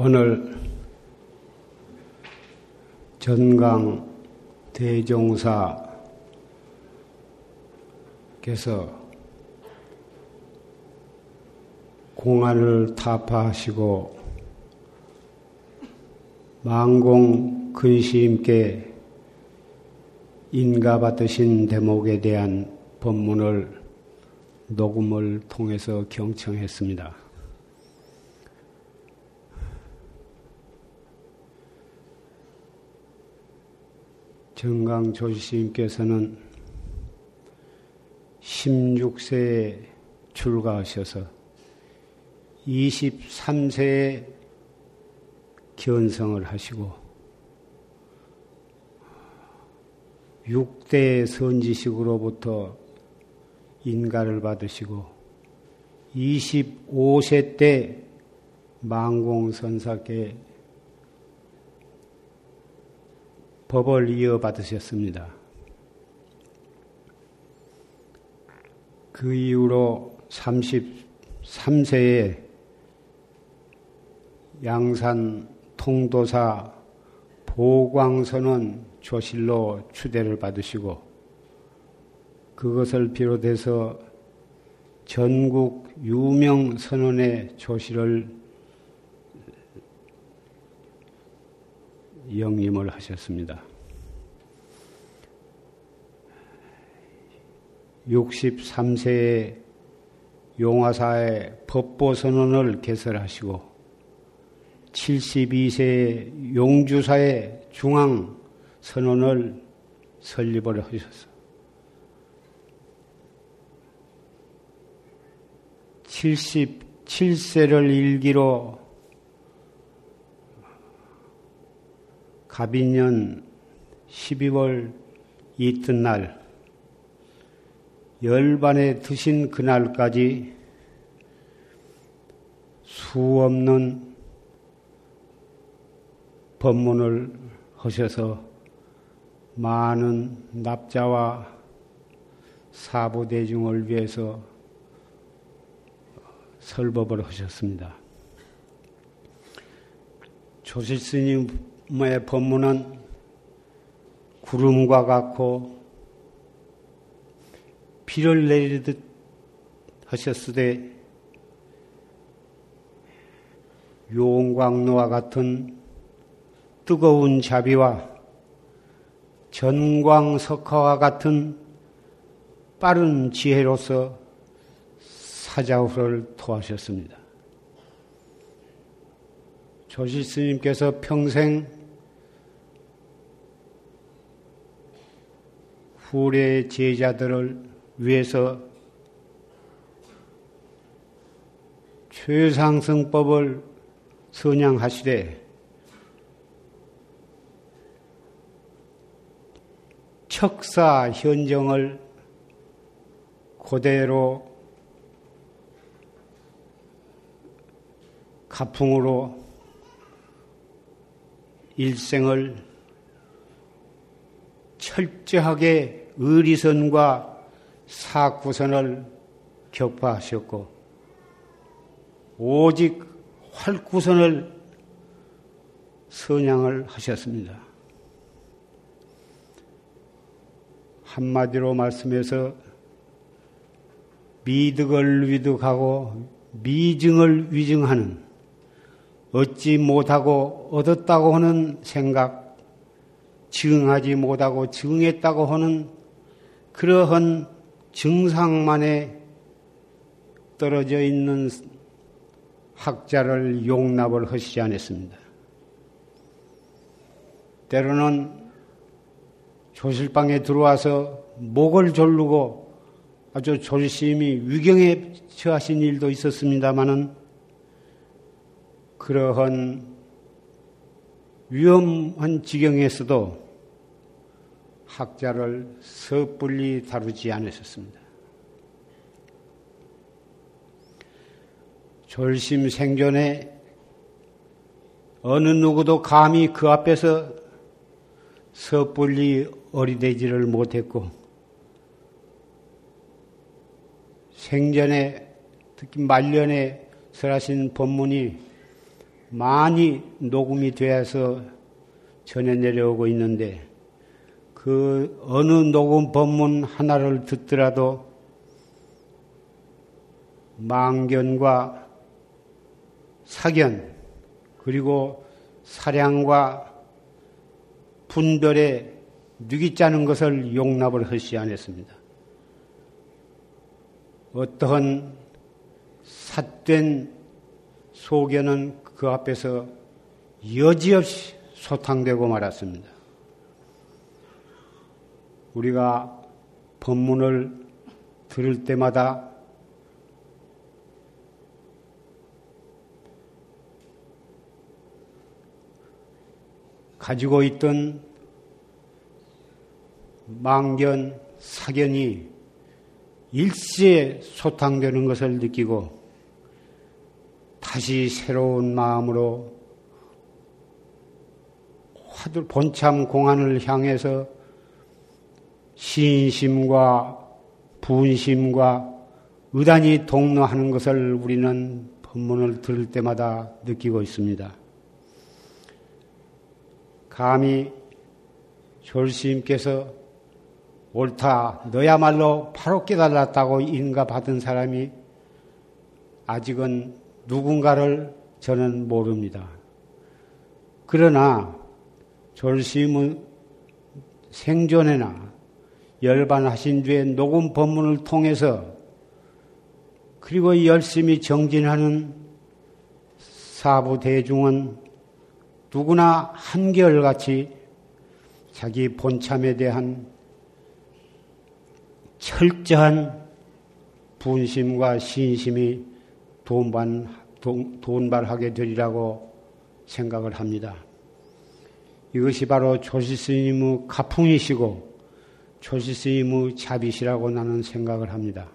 오늘 전강 대종사께서 공안을 타파하시고 망공 근시임께 인가받으신 대목에 대한 법문을 녹음을 통해서 경청했습니다. 정강 조시님께서는 16세에 출가하셔서 23세에 견성을 하시고 6대 선지식으로부터 인가를 받으시고 25세 때 망공선사께 법을 이어받으셨습니다. 그 이후로 33세에 양산 통도사 보광선언 조실로 추대를 받으시고 그것을 비롯해서 전국 유명 선언의 조실을 영림을 하셨습니다. 63세에 용화사의 법보선언을 개설하시고 72세에 용주사의 중앙선언을 설립을 하셨어. 77세를 일기로 가비년 12월 이튿날 열반에 드신 그날까지 수 없는 법문을 하셔서 많은 납자와 사부대중을 위해서 설법을 하셨습니다. 조실스님 의 법문은 구름과 같고 비를 내리듯 하셨으되 용광로와 같은 뜨거운 자비와 전광석화와 같은 빠른 지혜로서 사자후를 토하셨습니다. 조실 스님께서 평생 후래 제자들을 위해서 최상승법을 선양하시되 척사 현정을 그대로 가풍으로 일생을 철저하게 의리선과 사구선을 격파하셨고 오직 활구선을 선양을 하셨습니다. 한마디로 말씀해서 미득을 위득하고 미증을 위증하는 얻지 못하고 얻었다고 하는 생각 증하지 못하고 증했다고 하는 그러한 증상만에 떨어져 있는 학자를 용납을 하시지 않았습니다. 때로는 조실방에 들어와서 목을 졸르고 아주 조심히 위경에 처하신 일도 있었습니다마는 그러한 위험한 지경에서도 학자를 섣불리 다루지 않으셨습니다. 졸심 생존에 어느 누구도 감히 그 앞에서 섣불리 어리대지를 못했고 생전에 특히 말년에 설하신 법문이 많이 녹음이 되어서 전해 내려오고 있는데 그 어느 녹음 법문 하나를 듣더라도 망견과 사견 그리고 사량과 분별에 뉘기짜는 것을 용납을 하시 않았습니다. 어떠한 삿된 소견은 그 앞에서 여지없이 소탕되고 말았습니다. 우리가 법문을 들을 때마다 가지고 있던 망견, 사견이 일시에 소탕되는 것을 느끼고 다시 새로운 마음으로 화두 본참 공안을 향해서 신심과 분심과 의단이 동로하는 것을 우리는 법문을 들을 때마다 느끼고 있습니다. 감히 졸시님께서 옳다, 너야말로 바로 깨달았다고 인가 받은 사람이 아직은 누군가를 저는 모릅니다. 그러나 졸심은 생존에나 열반하신 뒤에 녹음 법문을 통해서 그리고 열심히 정진하는 사부 대중은 누구나 한결같이 자기 본참에 대한 철저한 분심과 신심이 돈반, 돈, 돈발하게 되리라고 생각을 합니다. 이것이 바로 조시스님의 가풍이시고 조시스님의 자비시라고 나는 생각을 합니다.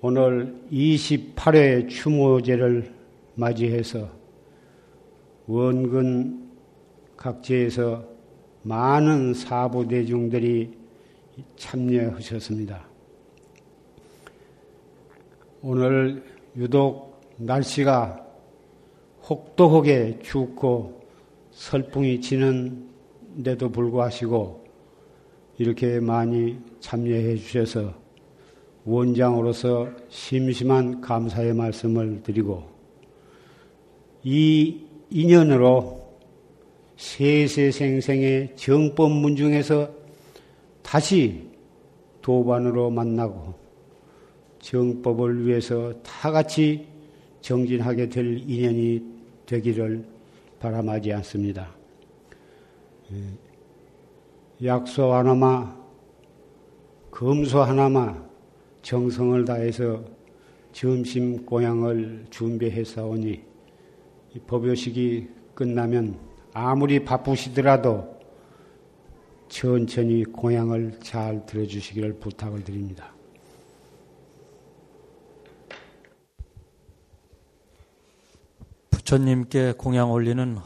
오늘 28회 추모제를 맞이해서 원근 각지에서 많은 사부 대중들이 참여하셨습니다. 오늘 유독 날씨가 혹독하게 춥고 설풍이 치는데도 불구하시고 이렇게 많이 참여해 주셔서 원장으로서 심심한 감사의 말씀을 드리고 이 인연으로 세세생생의 정법문 중에서 다시 도반으로 만나고 정법을 위해서 다 같이 정진하게 될 인연이 되기를 바람하지 않습니다. 예. 약소 하나마, 검소 하나마 정성을 다해서 점심 고향을 준비해서 오니 법요식이 끝나면 아무리 바쁘시더라도 천천히 고향을 잘 들어주시기를 부탁을 드립니다. 부처님께 공양 올리는